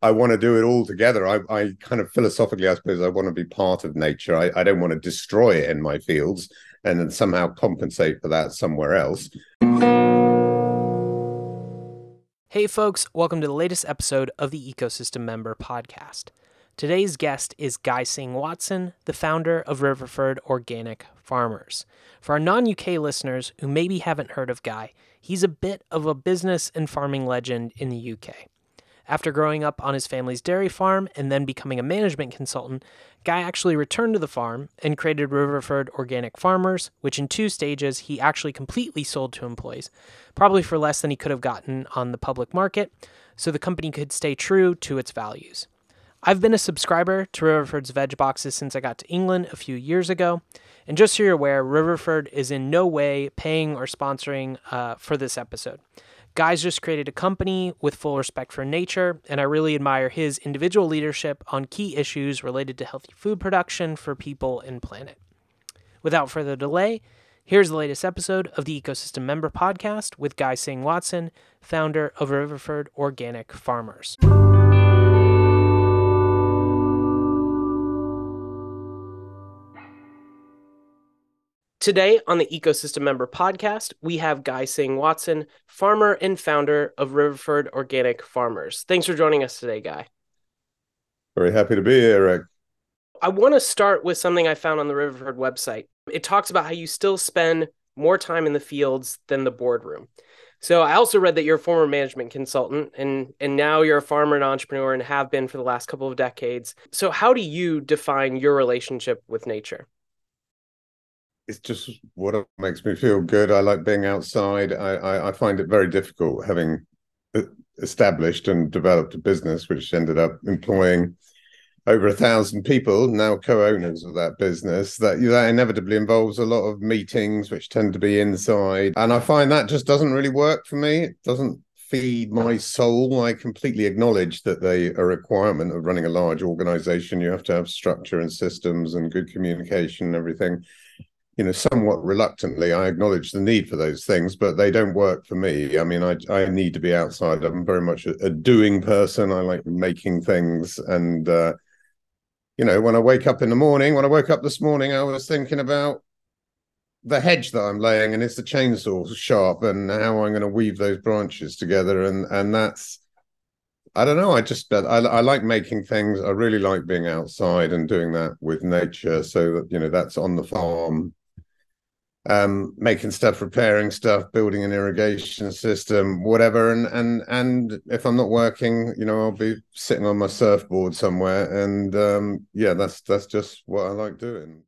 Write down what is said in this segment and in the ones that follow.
I want to do it all together. I, I kind of philosophically, I suppose, I want to be part of nature. I, I don't want to destroy it in my fields and then somehow compensate for that somewhere else. Hey, folks, welcome to the latest episode of the Ecosystem Member Podcast. Today's guest is Guy Singh Watson, the founder of Riverford Organic Farmers. For our non UK listeners who maybe haven't heard of Guy, he's a bit of a business and farming legend in the UK. After growing up on his family's dairy farm and then becoming a management consultant, Guy actually returned to the farm and created Riverford Organic Farmers, which in two stages he actually completely sold to employees, probably for less than he could have gotten on the public market, so the company could stay true to its values. I've been a subscriber to Riverford's veg boxes since I got to England a few years ago. And just so you're aware, Riverford is in no way paying or sponsoring uh, for this episode. Guy's just created a company with full respect for nature, and I really admire his individual leadership on key issues related to healthy food production for people and planet. Without further delay, here's the latest episode of the Ecosystem Member Podcast with Guy Singh Watson, founder of Riverford Organic Farmers. Today on the Ecosystem Member podcast, we have Guy Singh Watson, farmer and founder of Riverford Organic Farmers. Thanks for joining us today, Guy. Very happy to be here, Eric. I want to start with something I found on the Riverford website. It talks about how you still spend more time in the fields than the boardroom. So I also read that you're a former management consultant and and now you're a farmer and entrepreneur and have been for the last couple of decades. So how do you define your relationship with nature? It's just what makes me feel good. I like being outside. I, I, I find it very difficult having established and developed a business, which ended up employing over a thousand people, now co-owners of that business. That that inevitably involves a lot of meetings, which tend to be inside, and I find that just doesn't really work for me. It doesn't feed my soul. I completely acknowledge that they are a requirement of running a large organization. You have to have structure and systems and good communication and everything you know, somewhat reluctantly, I acknowledge the need for those things, but they don't work for me. I mean, I I need to be outside. I'm very much a, a doing person. I like making things, and uh, you know, when I wake up in the morning, when I woke up this morning, I was thinking about the hedge that I'm laying, and is the chainsaw sharp, and how I'm going to weave those branches together, and and that's. I don't know. I just I, I like making things. I really like being outside and doing that with nature. So that you know that's on the farm um, making stuff, repairing stuff, building an irrigation system, whatever. And and and if I'm not working, you know, I'll be sitting on my surfboard somewhere. And um, yeah, that's that's just what I like doing.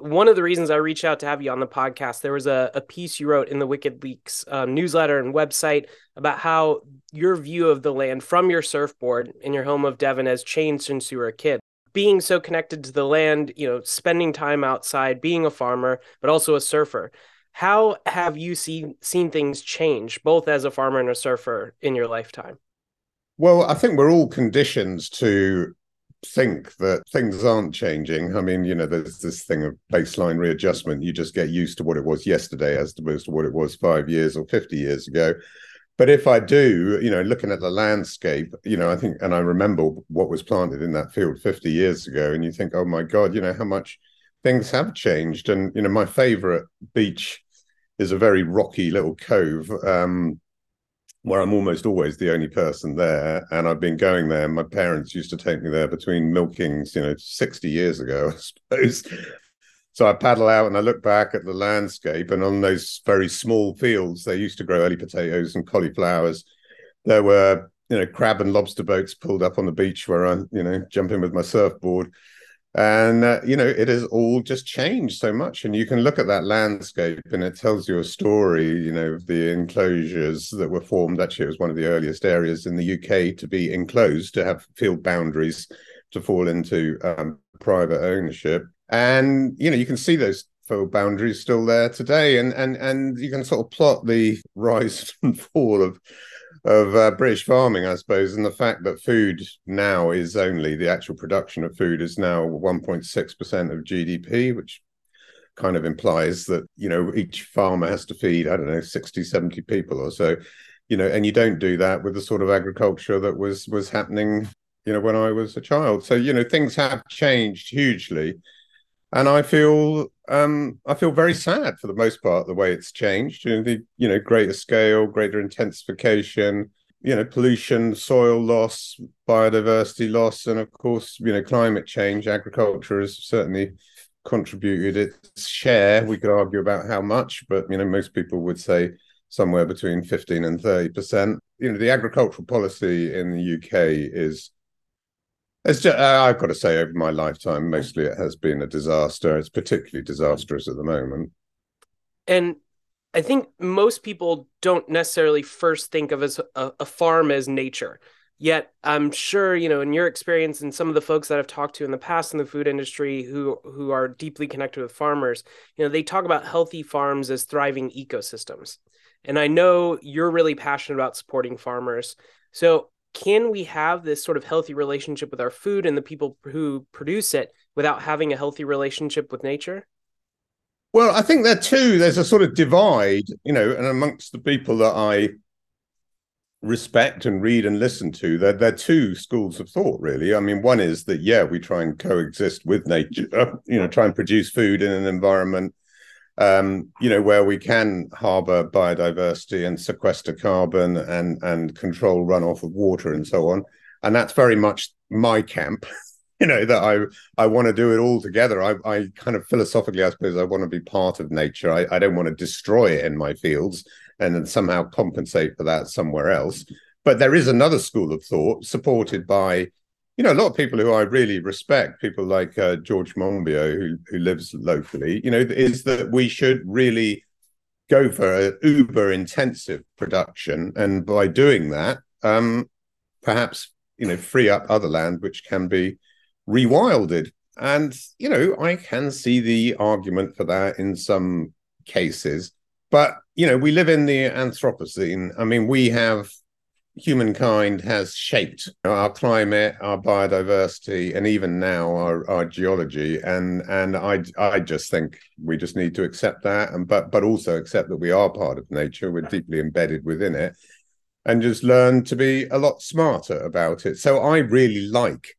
One of the reasons I reached out to have you on the podcast, there was a, a piece you wrote in the Wicked Leeks um, newsletter and website about how your view of the land from your surfboard in your home of Devon has changed since you were a kid being so connected to the land, you know, spending time outside, being a farmer, but also a surfer. How have you seen seen things change, both as a farmer and a surfer, in your lifetime? Well, I think we're all conditioned to think that things aren't changing. I mean, you know, there's this thing of baseline readjustment. You just get used to what it was yesterday as opposed to what it was five years or 50 years ago. But if I do, you know, looking at the landscape, you know, I think, and I remember what was planted in that field 50 years ago, and you think, oh my God, you know, how much things have changed. And, you know, my favorite beach is a very rocky little cove um, where I'm almost always the only person there. And I've been going there. My parents used to take me there between milkings, you know, 60 years ago, I suppose. So I paddle out and I look back at the landscape, and on those very small fields, they used to grow early potatoes and cauliflowers. There were, you know, crab and lobster boats pulled up on the beach where I'm, you know, jumping with my surfboard. And, uh, you know, it has all just changed so much. And you can look at that landscape and it tells you a story, you know, of the enclosures that were formed. Actually, it was one of the earliest areas in the UK to be enclosed, to have field boundaries to fall into um, private ownership and you know you can see those field boundaries still there today, and and and you can sort of plot the rise and fall of of uh, British farming, I suppose, and the fact that food now is only the actual production of food is now 1.6% of GDP, which kind of implies that, you know, each farmer has to feed, I don't know, 60, 70 people or so. you know, and you don't do that with the sort of agriculture that was was happening, you know, when I was a child. So you know, things have changed hugely, and I feel um, I feel very sad for the most part the way it's changed. You know, the you know greater scale, greater intensification, you know, pollution, soil loss, biodiversity loss, and of course, you know, climate change. Agriculture has certainly contributed its share. We could argue about how much, but you know, most people would say somewhere between 15 and 30 percent. You know, the agricultural policy in the UK is it's just, uh, I've got to say, over my lifetime, mostly it has been a disaster. It's particularly disastrous at the moment. And I think most people don't necessarily first think of as a, a, farm as nature. Yet I'm sure, you know, in your experience and some of the folks that I've talked to in the past in the food industry who who are deeply connected with farmers, you know, they talk about healthy farms as thriving ecosystems. And I know you're really passionate about supporting farmers. So can we have this sort of healthy relationship with our food and the people who produce it without having a healthy relationship with nature? Well, I think there too, there's a sort of divide, you know, and amongst the people that I respect and read and listen to, there, there are two schools of thought, really. I mean, one is that, yeah, we try and coexist with nature, you know, try and produce food in an environment, um, you know, where we can harbor biodiversity and sequester carbon and, and control runoff of water and so on. And that's very much my camp. you know that I I want to do it all together. I I kind of philosophically, I suppose, I want to be part of nature. I, I don't want to destroy it in my fields and then somehow compensate for that somewhere else. But there is another school of thought supported by, you know, a lot of people who I really respect, people like uh, George Monbiot, who who lives locally. You know, is that we should really go for an uber intensive production, and by doing that, um, perhaps you know, free up other land which can be rewilded. And, you know, I can see the argument for that in some cases. But, you know, we live in the Anthropocene. I mean, we have humankind has shaped our climate, our biodiversity, and even now our, our geology. And and I I just think we just need to accept that, and but but also accept that we are part of nature. We're deeply embedded within it, and just learn to be a lot smarter about it. So I really like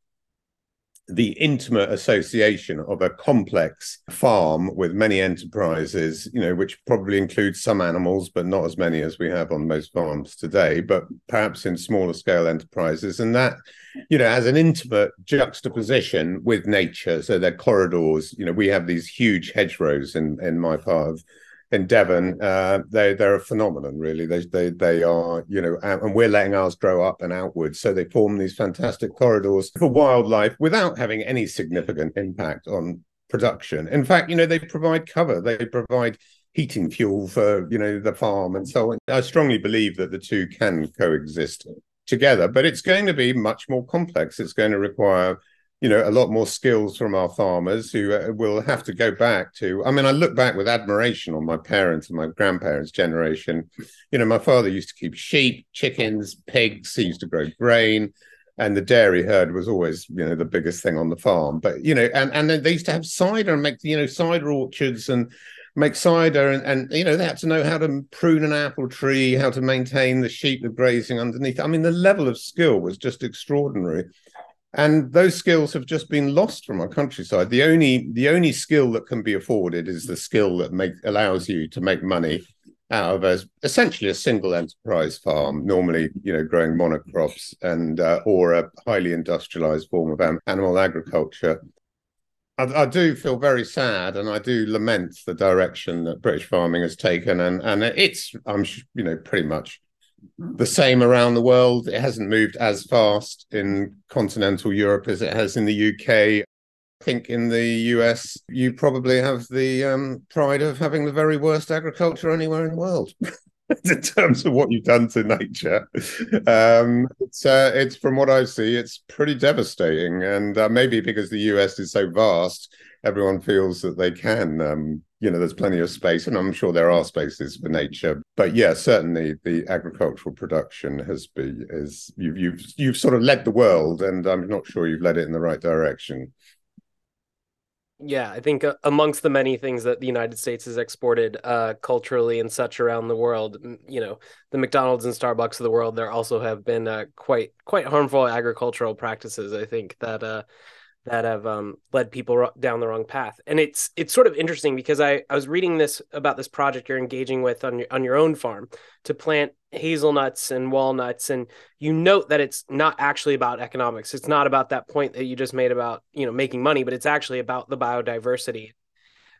the intimate association of a complex farm with many enterprises, you know, which probably includes some animals, but not as many as we have on most farms today, but perhaps in smaller scale enterprises. And that, you know, has an intimate juxtaposition with nature. So they're corridors, you know, we have these huge hedgerows in, in my part of in Devon, uh, they they're a phenomenon, really. They they they are, you know, and we're letting ours grow up and outwards, so they form these fantastic corridors for wildlife without having any significant impact on production. In fact, you know, they provide cover, they provide heating fuel for you know the farm and so on. I strongly believe that the two can coexist together, but it's going to be much more complex. It's going to require you know a lot more skills from our farmers who uh, will have to go back to i mean i look back with admiration on my parents and my grandparents generation. You know my father used to keep sheep chickens pigs. He used to grow grain. And the dairy herd was always you know the biggest thing on the farm. But you know and and they used to have cider and make you know cider orchards and make cider and, and you know they had to know how to prune an apple tree how to maintain the sheep that grazing underneath. I mean the level of skill was just extraordinary and those skills have just been lost from our countryside. The only the only skill that can be afforded is the skill that make allows you to make money out of essentially a single enterprise farm normally you know growing monocrops and uh, or a highly industrialized form of animal agriculture. I, I, do feel very sad and I do lament the direction that British farming has taken and and it's I'm you know pretty much the same around the world. It hasn't moved as fast in continental Europe as it has in the UK. I think in the US, you probably have the um, pride of having the very worst agriculture anywhere in the world. in terms of what you've done to nature, um, it's uh, it's from what I see, it's pretty devastating. And uh, maybe because the US is so vast, everyone feels that they can um, you know there's plenty of space and i'm sure there are spaces for nature. But yeah certainly the agricultural production has been is you've you've you've sort of led the world and i'm not sure you've led it in the right direction Yeah, I think uh, amongst the many things that the United States has exported uh, culturally and such around the world, you know, the McDonald's and Starbucks of the world, there also have been uh, quite quite harmful agricultural practices. I think that uh, that have um, led people down the wrong path. And it's it's sort of interesting because I, I was reading this about this project you're engaging with on your on your own farm to plant hazelnuts and walnuts and you note that it's not actually about economics. It's not about that point that you just made about, you know, making money, but it's actually about the biodiversity.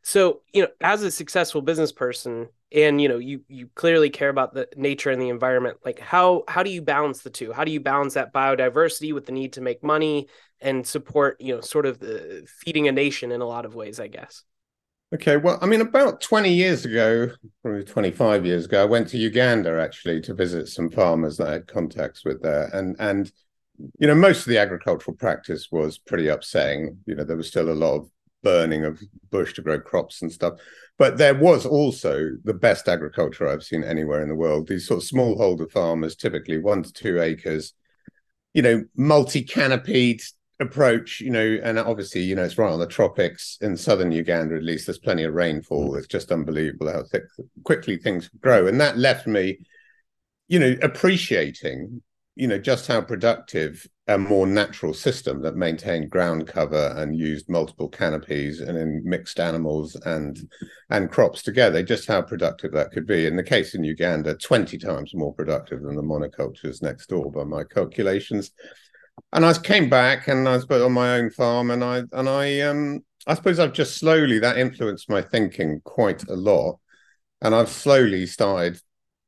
So, you know, as a successful business person, and you know you you clearly care about the nature and the environment like how how do you balance the two how do you balance that biodiversity with the need to make money and support you know sort of the feeding a nation in a lot of ways i guess. Okay well i mean about 20 years ago probably 25 years ago i went to uganda actually to visit some farmers that i had contacts with there. And and you know most of the agricultural practice was pretty upsetting. You know there was still a lot of burning of bush to grow crops and stuff. But there was also the best agriculture I've seen anywhere in the world. These sort of smallholder farmers, typically one to two acres, you know, multi canopied approach, you know, and obviously, you know, it's right on the tropics in southern Uganda, at least. There's plenty of rainfall. Mm. It's just unbelievable how thick, quickly things grow. And that left me, you know, appreciating you know just how productive a more natural system that maintained ground cover and used multiple canopies and then mixed animals and and crops together just how productive that could be in the case in uganda 20 times more productive than the monocultures next door by my calculations and i came back and i was on my own farm and i and i um i suppose i've just slowly that influenced my thinking quite a lot. And i've slowly started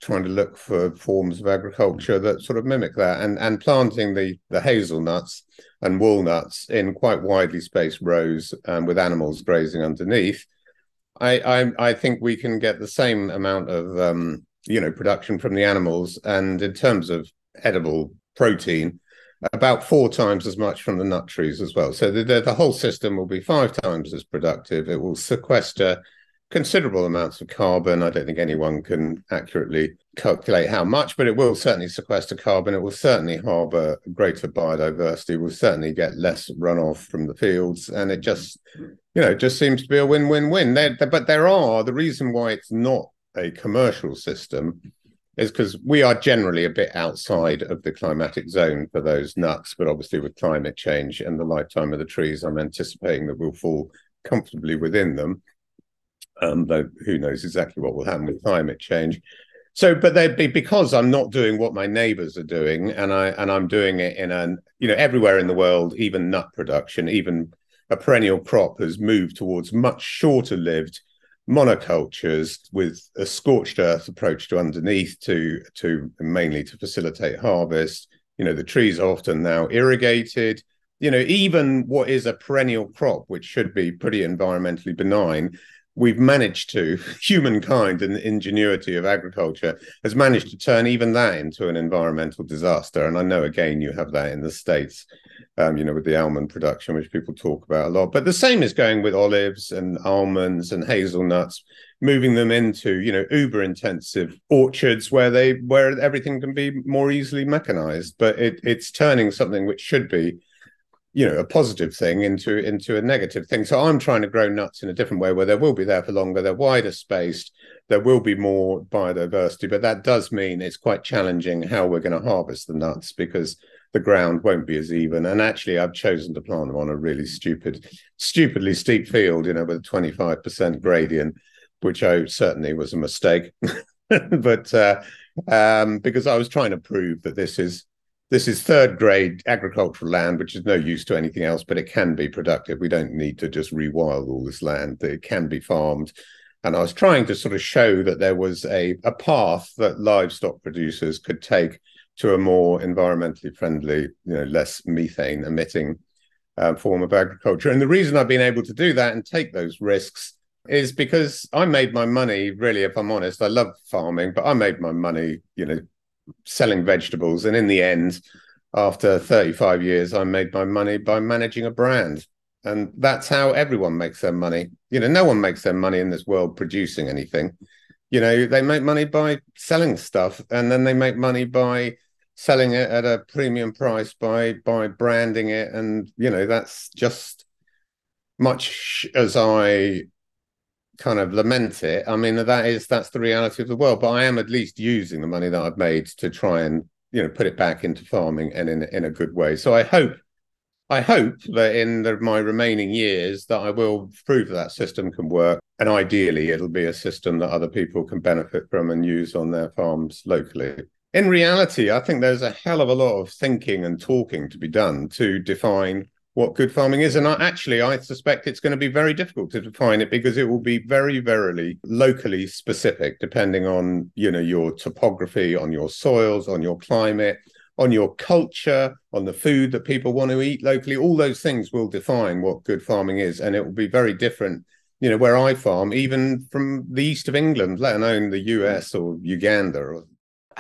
trying to look for forms of agriculture that sort of mimic that and and planting the the hazelnuts and walnuts in quite widely spaced rows um, with animals grazing underneath. I, I, I think we can get the same amount of um, you know production from the animals and in terms of edible protein about four times as much from the nut trees as well so the, the, the whole system will be five times as productive it will sequester considerable amounts of carbon. I don't think anyone can accurately calculate how much, but it will certainly sequester carbon. It will certainly harbour greater biodiversity. We'll certainly get less runoff from the fields, and it just, you know, just seems to be a win-win-win. There, but there are the reason why it's not a commercial system is because we are generally a bit outside of the climatic zone for those nuts. But obviously, with climate change and the lifetime of the trees, I'm anticipating that we'll fall comfortably within them um, though who knows exactly what will happen with climate change. So, but they'd be because I'm not doing what my neighbors are doing, and I and I'm doing it in an you know everywhere in the world, even nut production, even a perennial crop has moved towards much shorter lived monocultures with a scorched earth approach to underneath to to mainly to facilitate harvest. You know, the trees are often now irrigated. You know, even what is a perennial crop, which should be pretty environmentally benign, we've managed to humankind and the ingenuity of agriculture has managed to turn even that into an environmental disaster. And i know again you have that in the states um, you know with the almond production which people talk about a lot. But the same is going with olives and almonds and hazelnuts moving them into you know uber intensive orchards where they where everything can be more easily mechanized. But it, it's turning something which should be you know a positive thing into into a negative thing. So i'm trying to grow nuts in a different way where they will be there for longer they're wider spaced there will be more biodiversity but that does mean it's quite challenging how we're going to harvest the nuts because the ground won't be as even. And actually i've chosen to plant them on a really stupid stupidly steep field you know with a 25% gradient which i certainly was a mistake. But uh, um, because i was trying to prove that this is this is third grade agricultural land, which is no use to anything else, but it can be productive. We don't need to just rewild all this land. It can be farmed. And I was trying to sort of show that there was a, a path that livestock producers could take to a more environmentally friendly, you know, less methane emitting uh, form of agriculture. And the reason I've been able to do that and take those risks is because I made my money, really, if I'm honest. I love farming, but I made my money, you know, selling vegetables. And in the end, after 35 years, I made my money by managing a brand. And that's how everyone makes their money. You know, no one makes their money in this world producing anything. You know, they make money by selling stuff and then they make money by selling it at a premium price by by branding it and you know that's just much as I kind of lament it, I mean that is that's the reality of the world. But I am at least using the money that I've made to try and you know put it back into farming and in in a good way. So I hope I hope that in the, my remaining years that I will prove that, that system can work, and ideally it'll be a system that other people can benefit from and use on their farms locally. In reality, I think there's a hell of a lot of thinking and talking to be done to define what good farming is. And I, actually, I suspect it's going to be very difficult to define it because it will be very, very locally specific, depending on you know your topography, on your soils, on your climate, on your culture, on the food that people want to eat locally. All those things will define what good farming is, and it will be very different. You know, where I farm, even from the east of England, let alone the US or Uganda. Or...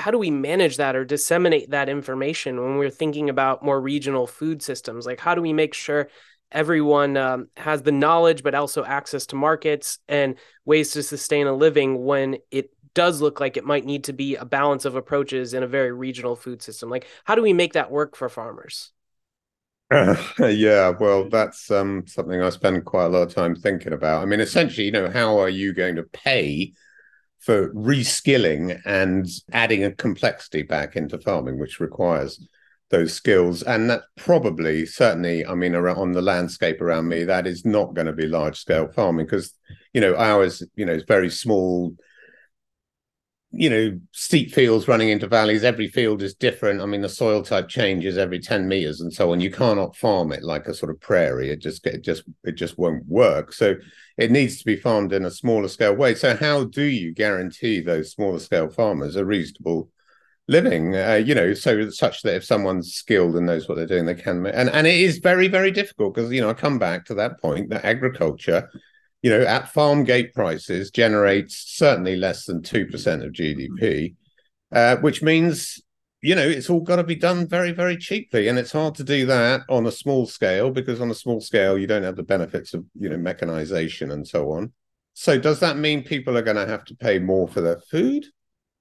How do we manage that or disseminate that information when we're thinking about more regional food systems? Like, how do we make sure everyone um, has the knowledge, but also access to markets and ways to sustain a living when it does look like it might need to be a balance of approaches in a very regional food system. Like, how do we make that work for farmers? Uh, yeah, well, that's um, something I spend quite a lot of time thinking about. I mean, essentially, you know, how are you going to pay for reskilling and adding a complexity back into farming, which requires those skills? And that probably, certainly, I mean, around, on the landscape around me, that is not going to be large scale farming because, you know, ours, you know, is very small you know steep fields running into valleys every field is different. I mean the soil type changes every 10 meters and so on. You cannot farm it like a sort of prairie. It just it just it just won't work. So it needs to be farmed in a smaller scale way. So how do you guarantee those smaller scale farmers a reasonable living? Uh, you know so such that if someone's skilled and knows what they're doing they can and and it is very very difficult because you know i come back to that point that agriculture you know, at farm gate prices generates certainly less than 2% of GDP, uh, which means, you know, it's all got to be done very, very cheaply. And it's hard to do that on a small scale because on a small scale, you don't have the benefits of, you know, mechanization and so on. So does that mean people are going to have to pay more for their food?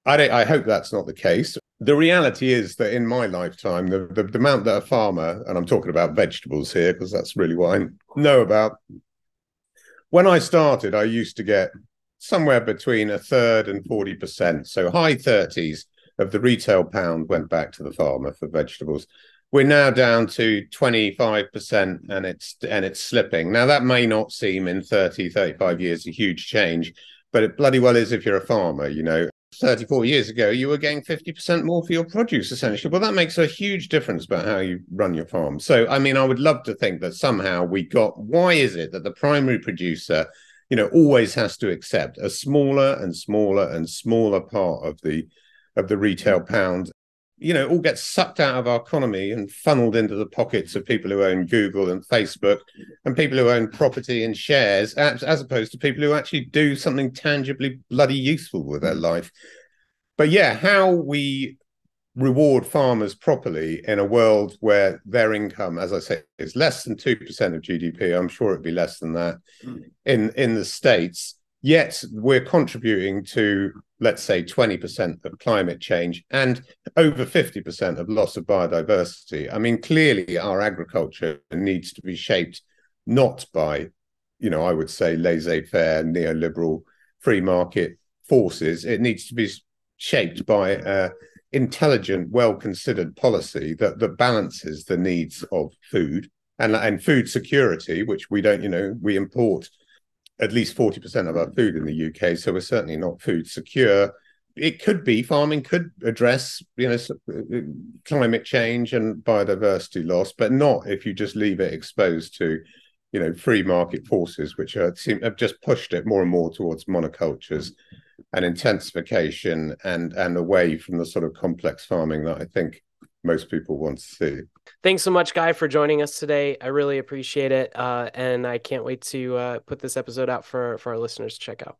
I, I hope that's not the case. The reality is that in my lifetime, the, the, the amount that a farmer, and I'm talking about vegetables here because that's really what I know about, when I started, I used to get somewhere between a third and 40%. So high 30s of the retail pound went back to the farmer for vegetables. We're now down to 25% and it's and it's slipping. Now that may not seem in 30, 35 years a huge change, but it bloody well is if you're a farmer, you know. 34 years ago, you were getting 50% more for your produce, essentially. Well, that makes a huge difference about how you run your farm. So, I mean, I would love to think that somehow we got why is it that the primary producer, you know, always has to accept a smaller and smaller and smaller part of the of the retail pound you know, all gets sucked out of our economy and funneled into the pockets of people who own Google and Facebook and people who own property and shares, as, as opposed to people who actually do something tangibly bloody useful with their life. But yeah, how we reward farmers properly in a world where their income, as I say, is less than 2% of GDP. I'm sure it'd be less than that hmm. in, in the States. Yet we're contributing to let's say 20% of climate change and over 50% of loss of biodiversity. I mean, clearly our agriculture needs to be shaped not by, you know, I would say laissez faire, neoliberal free market forces. It needs to be shaped by uh, intelligent, well considered policy that, that balances the needs of food and, and food security, which we don't, you know, we import at least 40% of our food in the UK. So we're certainly not food secure. It could be farming could address, you know, uh, climate change and biodiversity loss, but not if you just leave it exposed to, you know, free market forces, which are, seem, have just pushed it more and more towards monocultures and intensification and and away from the sort of complex farming that I think most people want to see. Thanks so much, Guy, for joining us today. I really appreciate it, uh, and I can't wait to uh, put this episode out for for our listeners to check out.